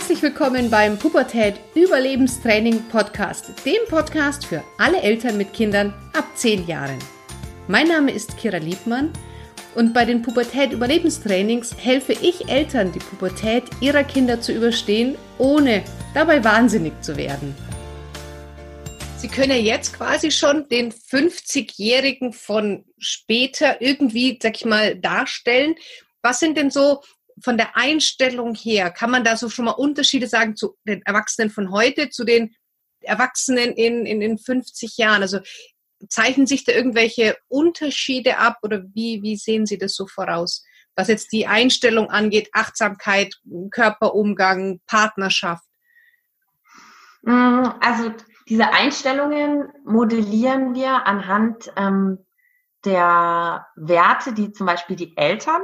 Herzlich willkommen beim Pubertät Überlebenstraining Podcast, dem Podcast für alle Eltern mit Kindern ab 10 Jahren. Mein Name ist Kira Liebmann und bei den Pubertät Überlebenstrainings helfe ich Eltern, die Pubertät ihrer Kinder zu überstehen, ohne dabei wahnsinnig zu werden. Sie können ja jetzt quasi schon den 50-Jährigen von später irgendwie, sag ich mal, darstellen. Was sind denn so von der Einstellung her, kann man da so schon mal Unterschiede sagen zu den Erwachsenen von heute, zu den Erwachsenen in, in, in 50 Jahren? Also zeichnen sich da irgendwelche Unterschiede ab oder wie, wie sehen Sie das so voraus? Was jetzt die Einstellung angeht, Achtsamkeit, Körperumgang, Partnerschaft? Mm, also diese Einstellungen modellieren wir anhand ähm, der Werte, die zum Beispiel die Eltern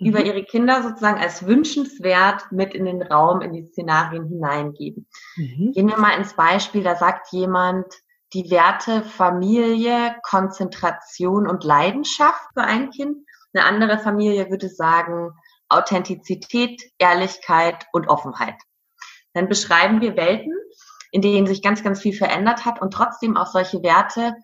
mhm. über ihre Kinder sozusagen als wünschenswert mit in den Raum, in die Szenarien hineingeben. Mhm. Gehen wir mal ins Beispiel, da sagt jemand, die Werte Familie, Konzentration und Leidenschaft für ein Kind. Eine andere Familie würde sagen Authentizität, Ehrlichkeit und Offenheit. Dann beschreiben wir Welten, in denen sich ganz, ganz viel verändert hat und trotzdem auch solche Werte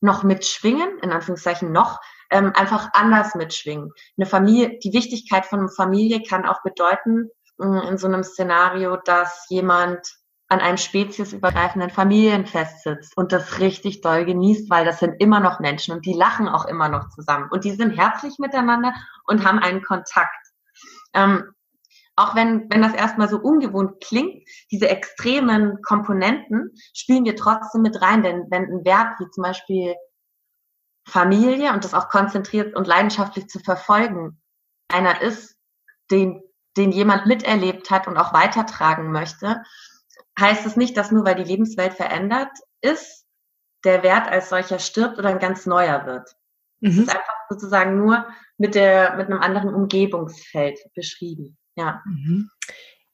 noch mitschwingen, in Anführungszeichen noch, ähm, einfach anders mitschwingen. Eine Familie, die Wichtigkeit von Familie kann auch bedeuten, äh, in so einem Szenario, dass jemand an einem speziesübergreifenden Familienfest sitzt und das richtig doll genießt, weil das sind immer noch Menschen und die lachen auch immer noch zusammen und die sind herzlich miteinander und haben einen Kontakt. Ähm, auch wenn, wenn das erstmal so ungewohnt klingt, diese extremen Komponenten spielen wir trotzdem mit rein, denn wenn ein Wert wie zum Beispiel Familie und das auch konzentriert und leidenschaftlich zu verfolgen, einer ist, den, den jemand miterlebt hat und auch weitertragen möchte, heißt es nicht, dass nur weil die Lebenswelt verändert ist, der Wert als solcher stirbt oder ein ganz neuer wird. Mhm. Es ist einfach sozusagen nur mit der, mit einem anderen Umgebungsfeld beschrieben. Ja. Mhm.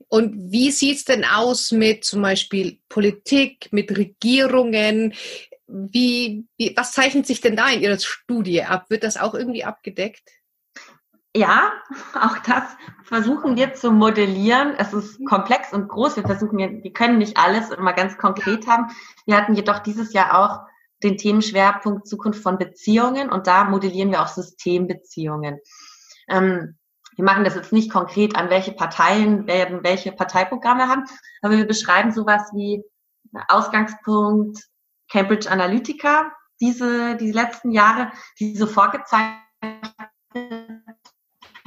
Und wie sieht es denn aus mit zum Beispiel Politik, mit Regierungen? Wie, wie, was zeichnet sich denn da in Ihrer Studie ab? Wird das auch irgendwie abgedeckt? Ja, auch das versuchen wir zu modellieren. Es ist komplex und groß. Wir versuchen, wir können nicht alles immer ganz konkret haben. Wir hatten jedoch dieses Jahr auch den Themenschwerpunkt Zukunft von Beziehungen und da modellieren wir auch Systembeziehungen. Ähm, wir machen das jetzt nicht konkret an welche Parteien werden welche Parteiprogramme haben, aber wir beschreiben sowas wie Ausgangspunkt Cambridge Analytica diese die letzten Jahre, die so vorgezeigt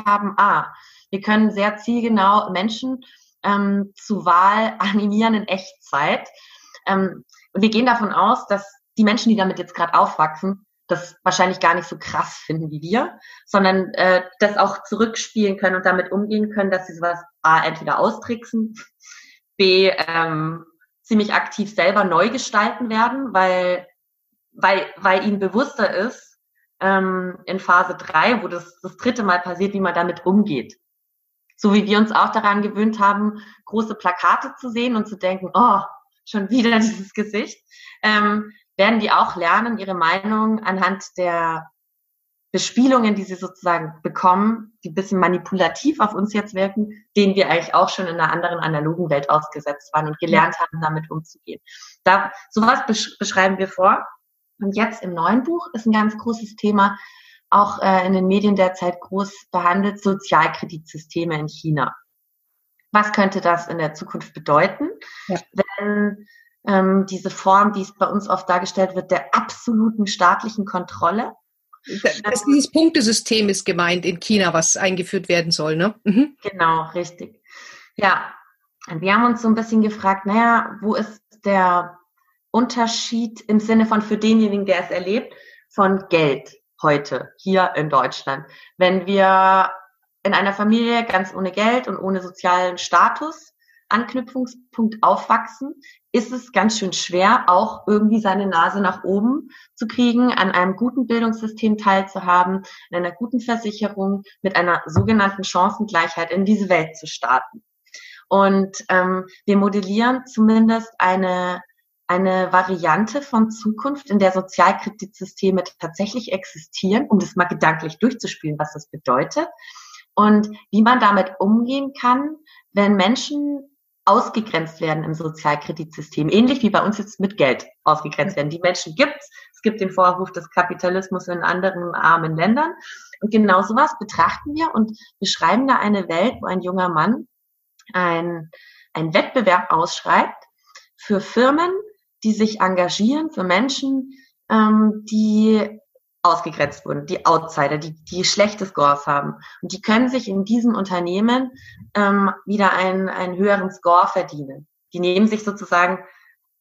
haben, ah, wir können sehr zielgenau Menschen ähm, zu Wahl animieren in Echtzeit. Ähm, und wir gehen davon aus, dass die Menschen, die damit jetzt gerade aufwachsen, das wahrscheinlich gar nicht so krass finden wie wir, sondern äh, das auch zurückspielen können und damit umgehen können, dass sie sowas A, entweder austricksen, B, ähm, ziemlich aktiv selber neu gestalten werden, weil, weil, weil ihnen bewusster ist, ähm, in Phase drei, wo das das dritte Mal passiert, wie man damit umgeht. So wie wir uns auch daran gewöhnt haben, große Plakate zu sehen und zu denken, oh, schon wieder dieses Gesicht, ähm, werden die auch lernen, ihre Meinung anhand der Bespielungen, die sie sozusagen bekommen, die ein bisschen manipulativ auf uns jetzt wirken, denen wir eigentlich auch schon in einer anderen analogen Welt ausgesetzt waren und gelernt haben, damit umzugehen. Da, sowas beschreiben wir vor. Und jetzt im neuen Buch ist ein ganz großes Thema, auch äh, in den Medien derzeit groß behandelt, Sozialkreditsysteme in China. Was könnte das in der Zukunft bedeuten, ja. wenn ähm, diese Form, wie es bei uns oft dargestellt wird, der absoluten staatlichen Kontrolle das, dieses Punktesystem ist gemeint in China, was eingeführt werden soll, ne? Mhm. Genau, richtig. Ja, wir haben uns so ein bisschen gefragt, naja, wo ist der Unterschied im Sinne von für denjenigen, der es erlebt, von Geld heute hier in Deutschland. Wenn wir in einer Familie ganz ohne Geld und ohne sozialen Status Anknüpfungspunkt aufwachsen, ist es ganz schön schwer, auch irgendwie seine Nase nach oben zu kriegen, an einem guten Bildungssystem teilzuhaben, in einer guten Versicherung, mit einer sogenannten Chancengleichheit in diese Welt zu starten. Und ähm, wir modellieren zumindest eine eine Variante von Zukunft, in der Sozialkreditsysteme tatsächlich existieren, um das mal gedanklich durchzuspielen, was das bedeutet und wie man damit umgehen kann, wenn Menschen ausgegrenzt werden im Sozialkreditsystem. Ähnlich wie bei uns jetzt mit Geld ausgegrenzt werden. Die Menschen gibt's. Es gibt den Vorwurf des Kapitalismus in anderen armen Ländern. Und genau sowas betrachten wir und beschreiben da eine Welt, wo ein junger Mann ein, ein Wettbewerb ausschreibt für Firmen, die sich engagieren, für Menschen, ähm, die ausgegrenzt wurden, die Outsider, die, die schlechte Scores haben. Und die können sich in diesem Unternehmen ähm, wieder einen, einen höheren Score verdienen. Die nehmen sich sozusagen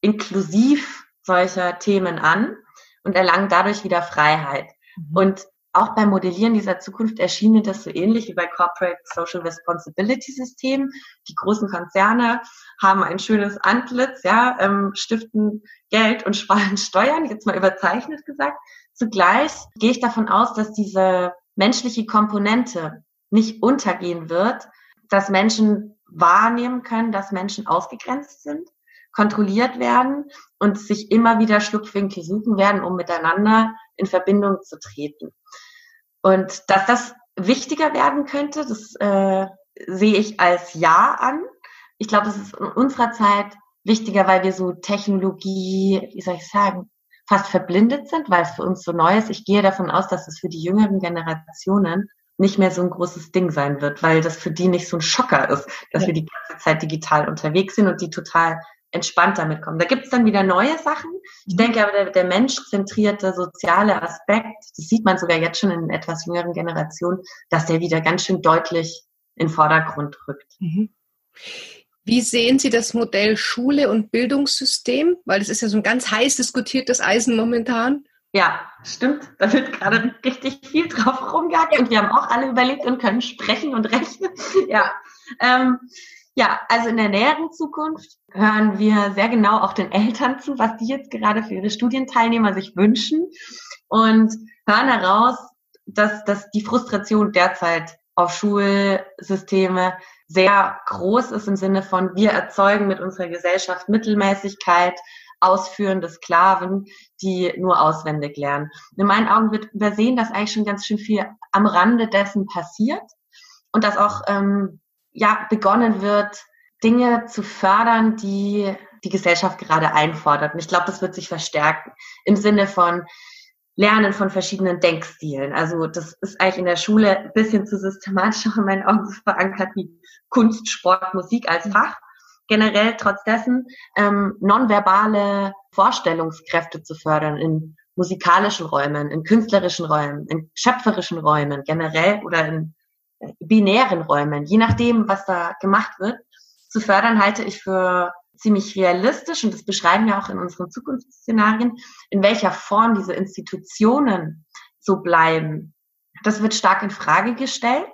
inklusiv solcher Themen an und erlangen dadurch wieder Freiheit. Mhm. Und auch beim Modellieren dieser Zukunft erschien mir das so ähnlich wie bei Corporate Social Responsibility Systemen. Die großen Konzerne haben ein schönes Antlitz, ja, ähm, stiften Geld und sparen Steuern, jetzt mal überzeichnet gesagt. Zugleich gehe ich davon aus, dass diese menschliche Komponente nicht untergehen wird, dass Menschen wahrnehmen können, dass Menschen ausgegrenzt sind, kontrolliert werden und sich immer wieder Schlupfwinkel suchen werden, um miteinander in Verbindung zu treten. Und dass das wichtiger werden könnte, das äh, sehe ich als Ja an. Ich glaube, es ist in unserer Zeit wichtiger, weil wir so Technologie, wie soll ich sagen, fast verblindet sind, weil es für uns so neu ist. Ich gehe davon aus, dass es für die jüngeren Generationen nicht mehr so ein großes Ding sein wird, weil das für die nicht so ein Schocker ist, dass ja. wir die ganze Zeit digital unterwegs sind und die total entspannt damit kommen. Da gibt es dann wieder neue Sachen. Ich mhm. denke aber, der, der menschzentrierte soziale Aspekt, das sieht man sogar jetzt schon in etwas jüngeren Generationen, dass der wieder ganz schön deutlich in den Vordergrund rückt. Mhm. Wie sehen Sie das Modell Schule und Bildungssystem? Weil das ist ja so ein ganz heiß diskutiertes Eisen momentan. Ja, stimmt. Da wird gerade richtig viel drauf rumgehackt und wir haben auch alle überlegt und können sprechen und rechnen. ja. Ähm, ja, also in der näheren Zukunft hören wir sehr genau auch den Eltern zu, was die jetzt gerade für ihre Studienteilnehmer sich wünschen und hören heraus, dass, dass die Frustration derzeit auf Schulsysteme sehr groß ist im Sinne von, wir erzeugen mit unserer Gesellschaft Mittelmäßigkeit, ausführende Sklaven, die nur auswendig lernen. In meinen Augen wird übersehen, dass eigentlich schon ganz schön viel am Rande dessen passiert und dass auch ähm, ja begonnen wird, Dinge zu fördern, die die Gesellschaft gerade einfordert. Und ich glaube, das wird sich verstärken im Sinne von Lernen von verschiedenen Denkstilen. Also das ist eigentlich in der Schule ein bisschen zu systematisch auch in meinen Augen verankert wie Kunst, Sport, Musik als mhm. Fach. Generell trotz dessen ähm, nonverbale Vorstellungskräfte zu fördern in musikalischen Räumen, in künstlerischen Räumen, in schöpferischen Räumen generell oder in äh, binären Räumen, je nachdem, was da gemacht wird, zu fördern, halte ich für ziemlich realistisch und das beschreiben wir auch in unseren Zukunftsszenarien, in welcher Form diese Institutionen so bleiben. Das wird stark in Frage gestellt.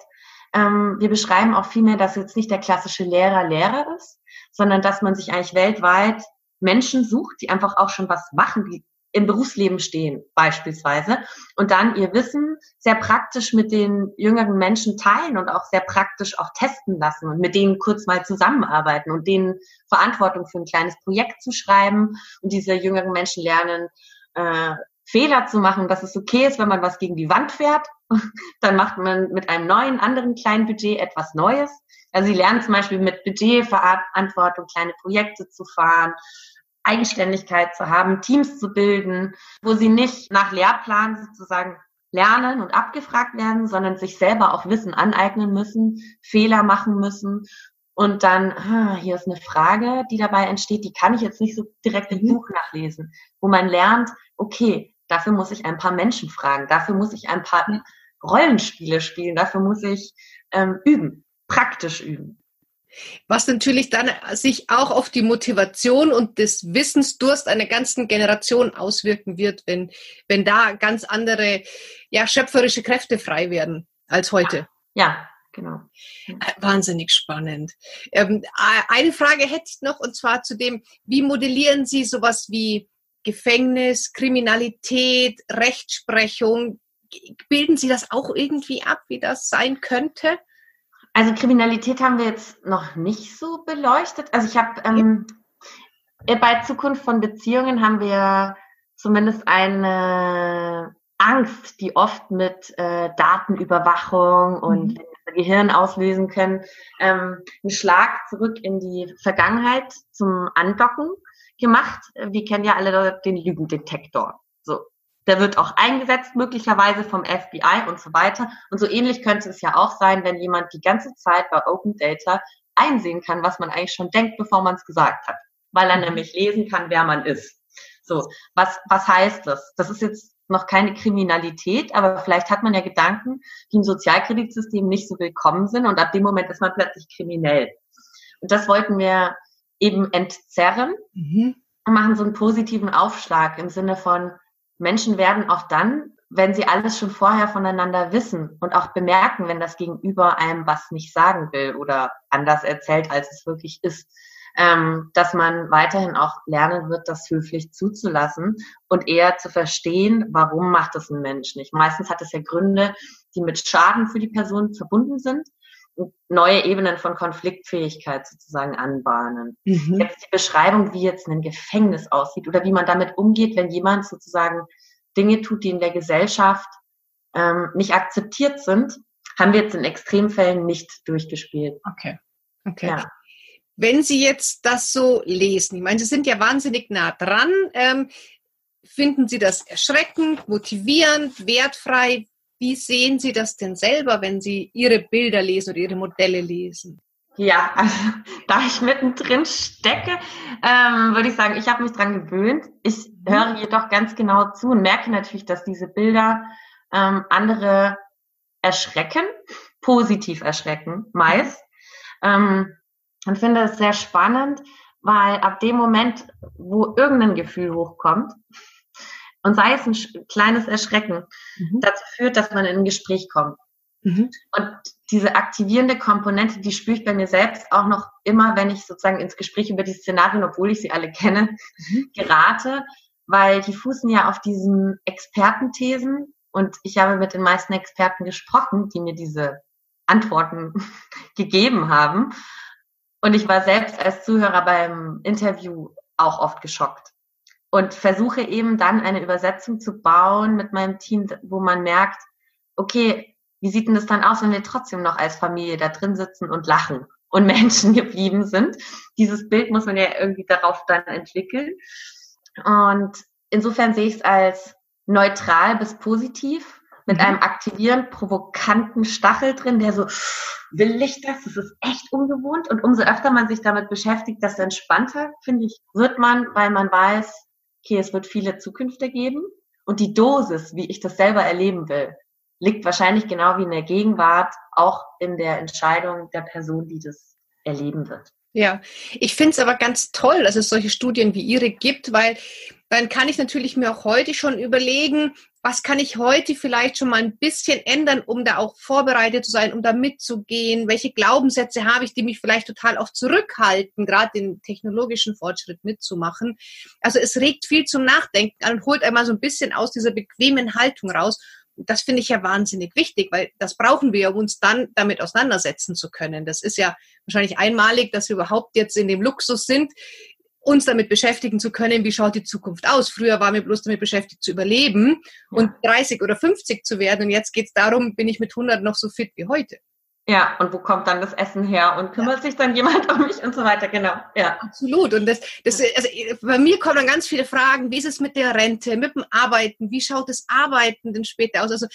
Ähm, wir beschreiben auch vielmehr, dass jetzt nicht der klassische Lehrer Lehrer ist, sondern dass man sich eigentlich weltweit Menschen sucht, die einfach auch schon was machen, die im Berufsleben stehen beispielsweise und dann ihr Wissen sehr praktisch mit den jüngeren Menschen teilen und auch sehr praktisch auch testen lassen und mit denen kurz mal zusammenarbeiten und denen Verantwortung für ein kleines Projekt zu schreiben und diese jüngeren Menschen lernen, äh, Fehler zu machen, dass es okay ist, wenn man was gegen die Wand fährt. Dann macht man mit einem neuen, anderen kleinen Budget etwas Neues. Also sie lernen zum Beispiel mit Budgetverantwortung kleine Projekte zu fahren, Eigenständigkeit zu haben, Teams zu bilden, wo sie nicht nach Lehrplan sozusagen lernen und abgefragt werden, sondern sich selber auch Wissen aneignen müssen, Fehler machen müssen und dann, ah, hier ist eine Frage, die dabei entsteht, die kann ich jetzt nicht so direkt im. Buch nachlesen, wo man lernt, okay, dafür muss ich ein paar Menschen fragen, dafür muss ich ein paar Rollenspiele spielen, dafür muss ich ähm, üben, praktisch üben. Was natürlich dann sich auch auf die Motivation und das Wissensdurst einer ganzen Generation auswirken wird, wenn, wenn da ganz andere, ja, schöpferische Kräfte frei werden als heute. Ja, ja genau. Äh, wahnsinnig spannend. Ähm, eine Frage hätte ich noch und zwar zu dem, wie modellieren Sie sowas wie Gefängnis, Kriminalität, Rechtsprechung? Bilden Sie das auch irgendwie ab, wie das sein könnte? Also Kriminalität haben wir jetzt noch nicht so beleuchtet. Also ich habe ähm, bei Zukunft von Beziehungen haben wir zumindest eine Angst, die oft mit äh, Datenüberwachung und mhm. Gehirn auslösen können, ähm, einen Schlag zurück in die Vergangenheit zum Andocken gemacht. Wir kennen ja alle den Lügendetektor. So. Der wird auch eingesetzt, möglicherweise vom FBI und so weiter. Und so ähnlich könnte es ja auch sein, wenn jemand die ganze Zeit bei Open Data einsehen kann, was man eigentlich schon denkt, bevor man es gesagt hat. Weil er mhm. nämlich lesen kann, wer man ist. So, was, was heißt das? Das ist jetzt noch keine Kriminalität, aber vielleicht hat man ja Gedanken, die im Sozialkreditsystem nicht so willkommen sind und ab dem Moment ist man plötzlich kriminell. Und das wollten wir eben entzerren mhm. und machen so einen positiven Aufschlag im Sinne von, Menschen werden auch dann, wenn sie alles schon vorher voneinander wissen und auch bemerken, wenn das Gegenüber einem was nicht sagen will oder anders erzählt, als es wirklich ist, ähm, dass man weiterhin auch lernen wird, das höflich zuzulassen und eher zu verstehen, warum macht es ein Mensch nicht. Meistens hat es ja Gründe, die mit Schaden für die Person verbunden sind neue Ebenen von Konfliktfähigkeit sozusagen anbahnen. Mhm. Jetzt die Beschreibung, wie jetzt ein Gefängnis aussieht oder wie man damit umgeht, wenn jemand sozusagen Dinge tut, die in der Gesellschaft ähm, nicht akzeptiert sind, haben wir jetzt in Extremfällen nicht durchgespielt. Okay. Okay. Ja. Wenn Sie jetzt das so lesen, ich meine, Sie sind ja wahnsinnig nah dran, ähm, finden Sie das erschreckend, motivierend, wertfrei? Wie sehen Sie das denn selber, wenn Sie Ihre Bilder lesen oder Ihre Modelle lesen? Ja, also da ich mittendrin stecke, ähm, würde ich sagen, ich habe mich dran gewöhnt. Ich mhm. höre jedoch ganz genau zu und merke natürlich, dass diese Bilder ähm, andere erschrecken, positiv erschrecken, meist. Ähm, und finde es sehr spannend, weil ab dem Moment, wo irgendein Gefühl hochkommt, und sei es ein kleines Erschrecken, mhm. dazu führt, dass man in ein Gespräch kommt. Mhm. Und diese aktivierende Komponente, die spüre ich bei mir selbst auch noch immer, wenn ich sozusagen ins Gespräch über die Szenarien, obwohl ich sie alle kenne, mhm. gerate, weil die fußen ja auf diesen Expertenthesen und ich habe mit den meisten Experten gesprochen, die mir diese Antworten gegeben haben. Und ich war selbst als Zuhörer beim Interview auch oft geschockt und versuche eben dann eine Übersetzung zu bauen mit meinem Team, wo man merkt, okay, wie sieht denn das dann aus, wenn wir trotzdem noch als Familie da drin sitzen und lachen und Menschen geblieben sind? Dieses Bild muss man ja irgendwie darauf dann entwickeln. Und insofern sehe ich es als neutral bis positiv mit mhm. einem aktivierend provokanten Stachel drin, der so, will ich das? Das ist echt ungewohnt. Und umso öfter man sich damit beschäftigt, desto entspannter, finde ich, wird man, weil man weiß, okay, es wird viele Zukünfte geben. Und die Dosis, wie ich das selber erleben will, liegt wahrscheinlich genau wie in der Gegenwart auch in der Entscheidung der Person, die das erleben wird. Ja, ich finde es aber ganz toll, dass es solche Studien wie Ihre gibt, weil dann kann ich natürlich mir auch heute schon überlegen, was kann ich heute vielleicht schon mal ein bisschen ändern, um da auch vorbereitet zu sein, um da mitzugehen? Welche Glaubenssätze habe ich, die mich vielleicht total auch zurückhalten, gerade den technologischen Fortschritt mitzumachen? Also es regt viel zum Nachdenken an und holt einmal so ein bisschen aus dieser bequemen Haltung raus. Das finde ich ja wahnsinnig wichtig, weil das brauchen wir, um uns dann damit auseinandersetzen zu können. Das ist ja wahrscheinlich einmalig, dass wir überhaupt jetzt in dem Luxus sind, uns damit beschäftigen zu können, wie schaut die Zukunft aus. Früher waren wir bloß damit beschäftigt zu überleben ja. und 30 oder 50 zu werden. Und jetzt geht es darum, bin ich mit 100 noch so fit wie heute. Ja, und wo kommt dann das Essen her und kümmert ja. sich dann jemand um mich und so weiter, genau. Ja. Absolut. Und das, das, also bei mir kommen dann ganz viele Fragen, wie ist es mit der Rente, mit dem Arbeiten, wie schaut das Arbeiten denn später aus? Also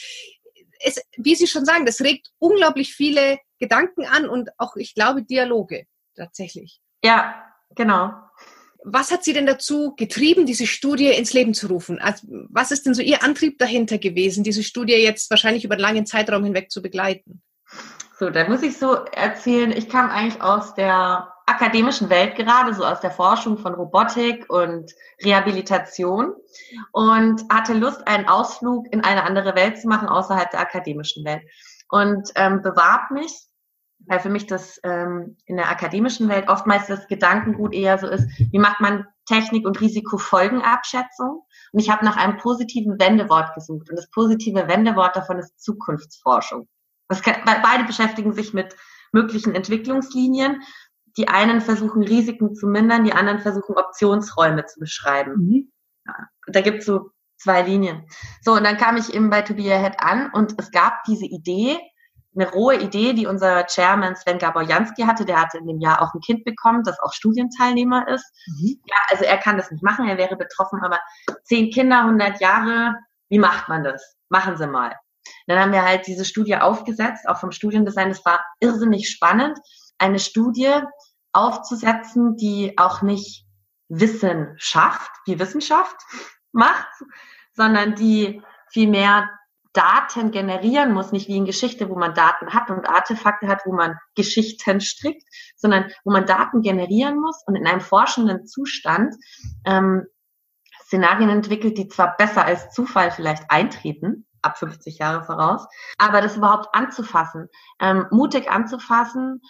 es, wie Sie schon sagen, das regt unglaublich viele Gedanken an und auch, ich glaube, Dialoge tatsächlich. Ja, genau. Was hat Sie denn dazu getrieben, diese Studie ins Leben zu rufen? Also, was ist denn so Ihr Antrieb dahinter gewesen, diese Studie jetzt wahrscheinlich über einen langen Zeitraum hinweg zu begleiten? So, da muss ich so erzählen, ich kam eigentlich aus der akademischen Welt gerade, so aus der Forschung von Robotik und Rehabilitation und hatte Lust, einen Ausflug in eine andere Welt zu machen, außerhalb der akademischen Welt. Und ähm, bewarb mich weil für mich das ähm, in der akademischen Welt oftmals das Gedankengut eher so ist, wie macht man Technik- und Risikofolgenabschätzung? Und ich habe nach einem positiven Wendewort gesucht. Und das positive Wendewort davon ist Zukunftsforschung. Kann, beide beschäftigen sich mit möglichen Entwicklungslinien. Die einen versuchen Risiken zu mindern, die anderen versuchen Optionsräume zu beschreiben. Mhm. Ja, da gibt es so Zwei Linien. So, und dann kam ich eben bei To Be Ahead an und es gab diese Idee, eine rohe Idee, die unser Chairman Sven Gaborjanski hatte. Der hatte in dem Jahr auch ein Kind bekommen, das auch Studienteilnehmer ist. Mhm. Ja, also er kann das nicht machen, er wäre betroffen, aber zehn Kinder, 100 Jahre, wie macht man das? Machen Sie mal. Dann haben wir halt diese Studie aufgesetzt, auch vom Studiendesign. Das war irrsinnig spannend, eine Studie aufzusetzen, die auch nicht Wissen schafft, wie Wissenschaft macht, sondern die vielmehr Daten generieren muss, nicht wie in Geschichte, wo man Daten hat und Artefakte hat, wo man Geschichten strickt, sondern wo man Daten generieren muss und in einem forschenden Zustand ähm, Szenarien entwickelt, die zwar besser als Zufall vielleicht eintreten, ab 50 Jahre voraus, aber das überhaupt anzufassen, ähm, mutig anzufassen,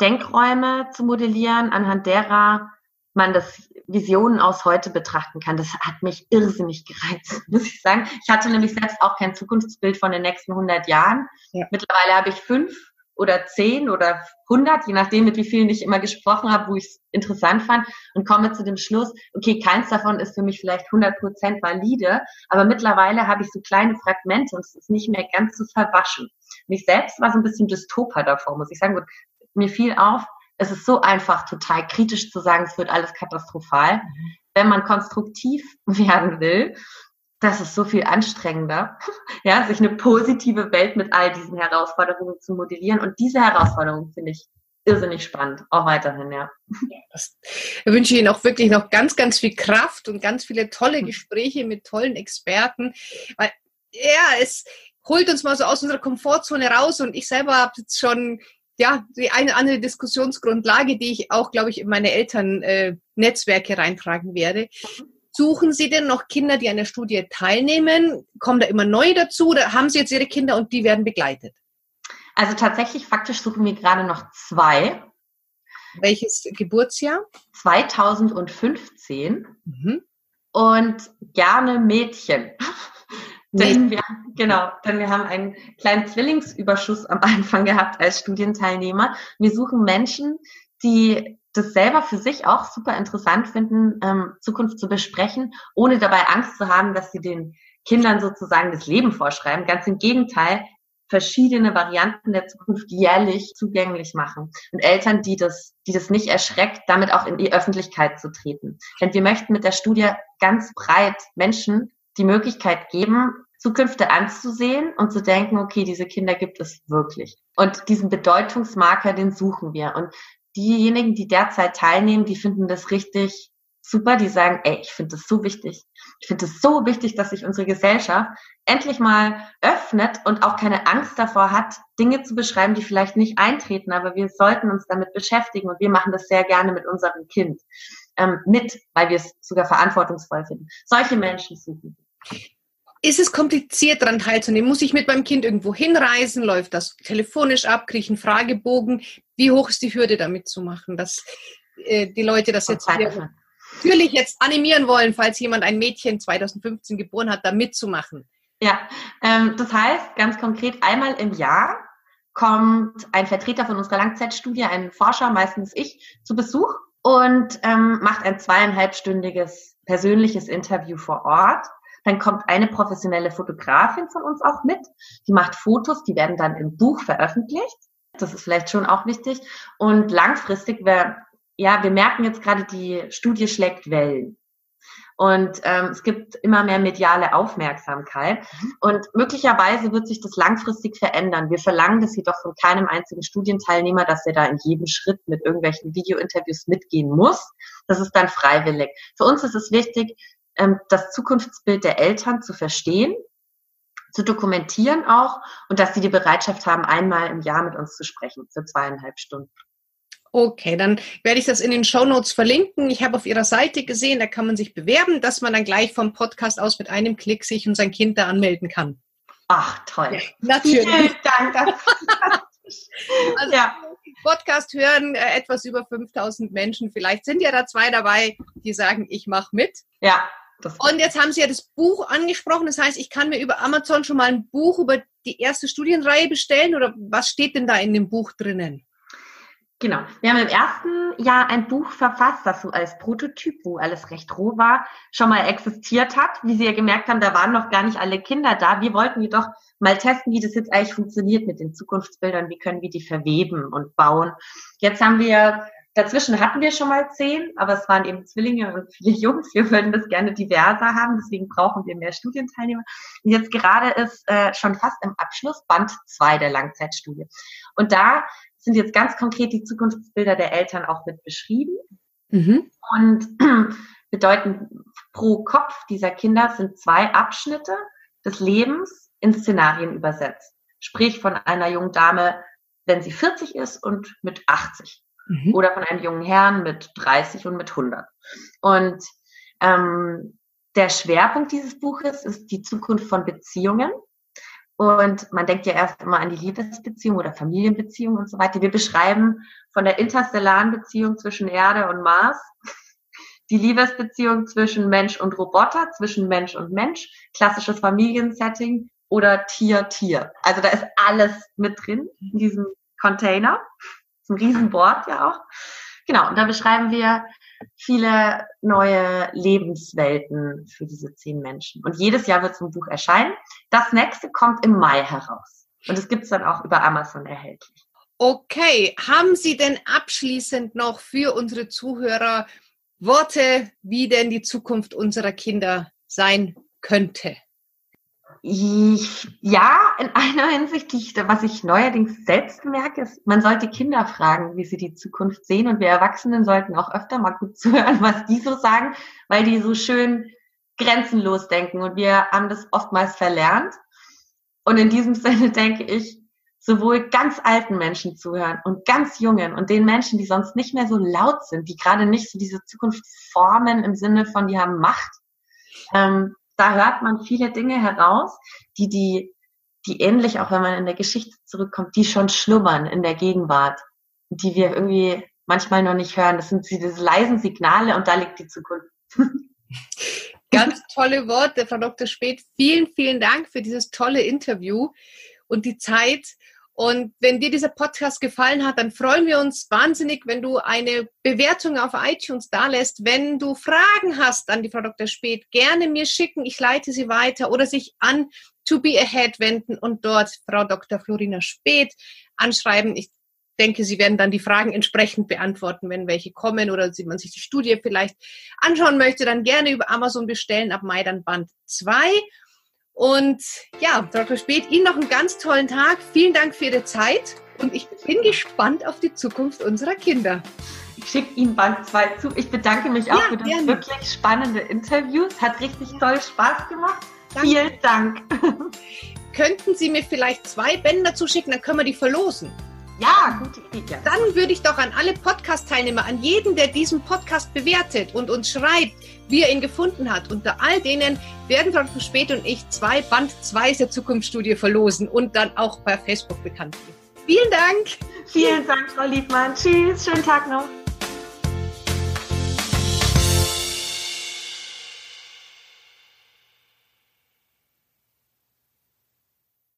Denkräume zu modellieren, anhand derer man das Visionen aus heute betrachten kann. Das hat mich irrsinnig gereizt, muss ich sagen. Ich hatte nämlich selbst auch kein Zukunftsbild von den nächsten 100 Jahren. Ja. Mittlerweile habe ich fünf oder zehn oder hundert, je nachdem, mit wie vielen ich immer gesprochen habe, wo ich es interessant fand und komme zu dem Schluss, okay, keins davon ist für mich vielleicht 100 Prozent valide, aber mittlerweile habe ich so kleine Fragmente und es ist nicht mehr ganz so verwaschen. Und ich selbst war so ein bisschen dystoper davor, muss ich sagen. Und mir fiel auf, es ist so einfach, total kritisch zu sagen, es wird alles katastrophal. Mhm. Wenn man konstruktiv werden will, das ist so viel anstrengender, ja, sich eine positive Welt mit all diesen Herausforderungen zu modellieren. Und diese Herausforderungen finde ich irrsinnig spannend, auch weiterhin, ja. Das, da wünsche ich Ihnen auch wirklich noch ganz, ganz viel Kraft und ganz viele tolle hm. Gespräche mit tollen Experten, weil ja, es holt uns mal so aus unserer Komfortzone raus und ich selber habe jetzt schon ja, die eine andere Diskussionsgrundlage, die ich auch, glaube ich, in meine Elternnetzwerke äh, reintragen werde. Suchen Sie denn noch Kinder, die an der Studie teilnehmen? Kommen da immer neue dazu oder haben Sie jetzt Ihre Kinder und die werden begleitet? Also tatsächlich, faktisch suchen wir gerade noch zwei. Welches Geburtsjahr? 2015. Mhm. Und gerne Mädchen. Denn wir, genau, denn wir haben einen kleinen Zwillingsüberschuss am Anfang gehabt als Studienteilnehmer. Wir suchen Menschen, die das selber für sich auch super interessant finden, ähm, Zukunft zu besprechen, ohne dabei Angst zu haben, dass sie den Kindern sozusagen das Leben vorschreiben. Ganz im Gegenteil, verschiedene Varianten der Zukunft jährlich zugänglich machen. Und Eltern, die das, die das nicht erschreckt, damit auch in die Öffentlichkeit zu treten. Denn wir möchten mit der Studie ganz breit Menschen die Möglichkeit geben, Zukünfte anzusehen und zu denken, okay, diese Kinder gibt es wirklich. Und diesen Bedeutungsmarker, den suchen wir. Und diejenigen, die derzeit teilnehmen, die finden das richtig super. Die sagen, ey, ich finde das so wichtig. Ich finde es so wichtig, dass sich unsere Gesellschaft endlich mal öffnet und auch keine Angst davor hat, Dinge zu beschreiben, die vielleicht nicht eintreten, aber wir sollten uns damit beschäftigen und wir machen das sehr gerne mit unserem Kind ähm, mit, weil wir es sogar verantwortungsvoll finden. Solche Menschen suchen. Ist es kompliziert, daran teilzunehmen? Muss ich mit meinem Kind irgendwo hinreisen? Läuft das telefonisch ab? Kriege ich einen Fragebogen? Wie hoch ist die Hürde, da mitzumachen? Dass äh, die Leute das jetzt natürlich jetzt animieren wollen, falls jemand ein Mädchen 2015 geboren hat, da mitzumachen. Ja, ähm, das heißt ganz konkret, einmal im Jahr kommt ein Vertreter von unserer Langzeitstudie, ein Forscher, meistens ich, zu Besuch und ähm, macht ein zweieinhalbstündiges persönliches Interview vor Ort. Dann kommt eine professionelle Fotografin von uns auch mit. Die macht Fotos, die werden dann im Buch veröffentlicht. Das ist vielleicht schon auch wichtig. Und langfristig, wir, ja, wir merken jetzt gerade, die Studie schlägt Wellen. Und ähm, es gibt immer mehr mediale Aufmerksamkeit. Mhm. Und möglicherweise wird sich das langfristig verändern. Wir verlangen das jedoch von keinem einzigen Studienteilnehmer, dass er da in jedem Schritt mit irgendwelchen Videointerviews mitgehen muss. Das ist dann freiwillig. Für uns ist es wichtig, ähm, das Zukunftsbild der Eltern zu verstehen, zu dokumentieren auch und dass sie die Bereitschaft haben, einmal im Jahr mit uns zu sprechen für zweieinhalb Stunden. Okay, dann werde ich das in den Show Notes verlinken. Ich habe auf Ihrer Seite gesehen, da kann man sich bewerben, dass man dann gleich vom Podcast aus mit einem Klick sich und sein Kind da anmelden kann. Ach, toll. Ja, natürlich. Vielen Dank. also, ja. Podcast hören äh, etwas über 5000 Menschen. Vielleicht sind ja da zwei dabei, die sagen, ich mache mit. Ja. Und jetzt haben Sie ja das Buch angesprochen. Das heißt, ich kann mir über Amazon schon mal ein Buch über die erste Studienreihe bestellen oder was steht denn da in dem Buch drinnen? Genau. Wir haben im ersten Jahr ein Buch verfasst, das so als Prototyp, wo alles recht roh war, schon mal existiert hat. Wie Sie ja gemerkt haben, da waren noch gar nicht alle Kinder da. Wir wollten jedoch mal testen, wie das jetzt eigentlich funktioniert mit den Zukunftsbildern. Wie können wir die verweben und bauen? Jetzt haben wir Dazwischen hatten wir schon mal zehn, aber es waren eben Zwillinge und viele Jungs. Wir würden das gerne diverser haben, deswegen brauchen wir mehr Studienteilnehmer. Und jetzt gerade ist äh, schon fast im Abschluss Band zwei der Langzeitstudie. Und da sind jetzt ganz konkret die Zukunftsbilder der Eltern auch mit beschrieben. Mhm. Und bedeuten pro Kopf dieser Kinder sind zwei Abschnitte des Lebens in Szenarien übersetzt. Sprich von einer jungen Dame, wenn sie 40 ist und mit 80 mhm. oder von einem jungen Herrn mit 30 und mit 100. Und ähm, der Schwerpunkt dieses Buches ist die Zukunft von Beziehungen. Und man denkt ja erst immer an die Liebesbeziehung oder Familienbeziehung und so weiter. Wir beschreiben von der interstellaren Beziehung zwischen Erde und Mars, die Liebesbeziehung zwischen Mensch und Roboter, zwischen Mensch und Mensch, klassisches Familiensetting oder Tier-Tier. Also da ist alles mit drin in diesem Container ein Riesenboard ja auch. Genau, und da beschreiben wir viele neue Lebenswelten für diese zehn Menschen. Und jedes Jahr wird so ein Buch erscheinen. Das nächste kommt im Mai heraus. Und es gibt es dann auch über Amazon erhältlich. Okay, haben Sie denn abschließend noch für unsere Zuhörer Worte, wie denn die Zukunft unserer Kinder sein könnte? Ich, ja, in einer Hinsicht, die was ich neuerdings selbst merke, ist, man sollte Kinder fragen, wie sie die Zukunft sehen. Und wir Erwachsenen sollten auch öfter mal gut zuhören, was die so sagen, weil die so schön grenzenlos denken. Und wir haben das oftmals verlernt. Und in diesem Sinne denke ich, sowohl ganz alten Menschen zuhören und ganz jungen und den Menschen, die sonst nicht mehr so laut sind, die gerade nicht so diese Zukunft formen im Sinne von, die haben Macht. Ähm, da hört man viele Dinge heraus, die die, die ähnlich, auch wenn man in der Geschichte zurückkommt, die schon schlummern in der Gegenwart, die wir irgendwie manchmal noch nicht hören. Das sind diese leisen Signale und da liegt die Zukunft. Ganz tolle Worte, Frau Dr. Speth. Vielen, vielen Dank für dieses tolle Interview und die Zeit. Und wenn dir dieser Podcast gefallen hat, dann freuen wir uns wahnsinnig, wenn du eine Bewertung auf iTunes da lässt. Wenn du Fragen hast an die Frau Dr. Speth, gerne mir schicken. Ich leite sie weiter oder sich an To Be Ahead wenden und dort Frau Dr. Florina Speth anschreiben. Ich denke, sie werden dann die Fragen entsprechend beantworten, wenn welche kommen oder man sich die Studie vielleicht anschauen möchte, dann gerne über Amazon bestellen. Ab Mai dann Band 2. Und ja, Dr. Speth, Ihnen noch einen ganz tollen Tag. Vielen Dank für Ihre Zeit und ich bin gespannt auf die Zukunft unserer Kinder. Ich schicke Ihnen Band 2 zu. Ich bedanke mich auch ja, für das gerne. wirklich spannende Interview. Es hat richtig toll Spaß gemacht. Danke. Vielen Dank. Könnten Sie mir vielleicht zwei Bänder zuschicken, dann können wir die verlosen. Ja, gute Idee. Dann würde ich doch an alle Podcast-Teilnehmer, an jeden, der diesen Podcast bewertet und uns schreibt, wie er ihn gefunden hat, unter all denen werden Frau Spät und ich zwei Band 2 der Zukunftsstudie verlosen und dann auch bei Facebook bekannt geben. Vielen Dank. Vielen Dank, Frau Liebmann. Tschüss, schönen Tag noch.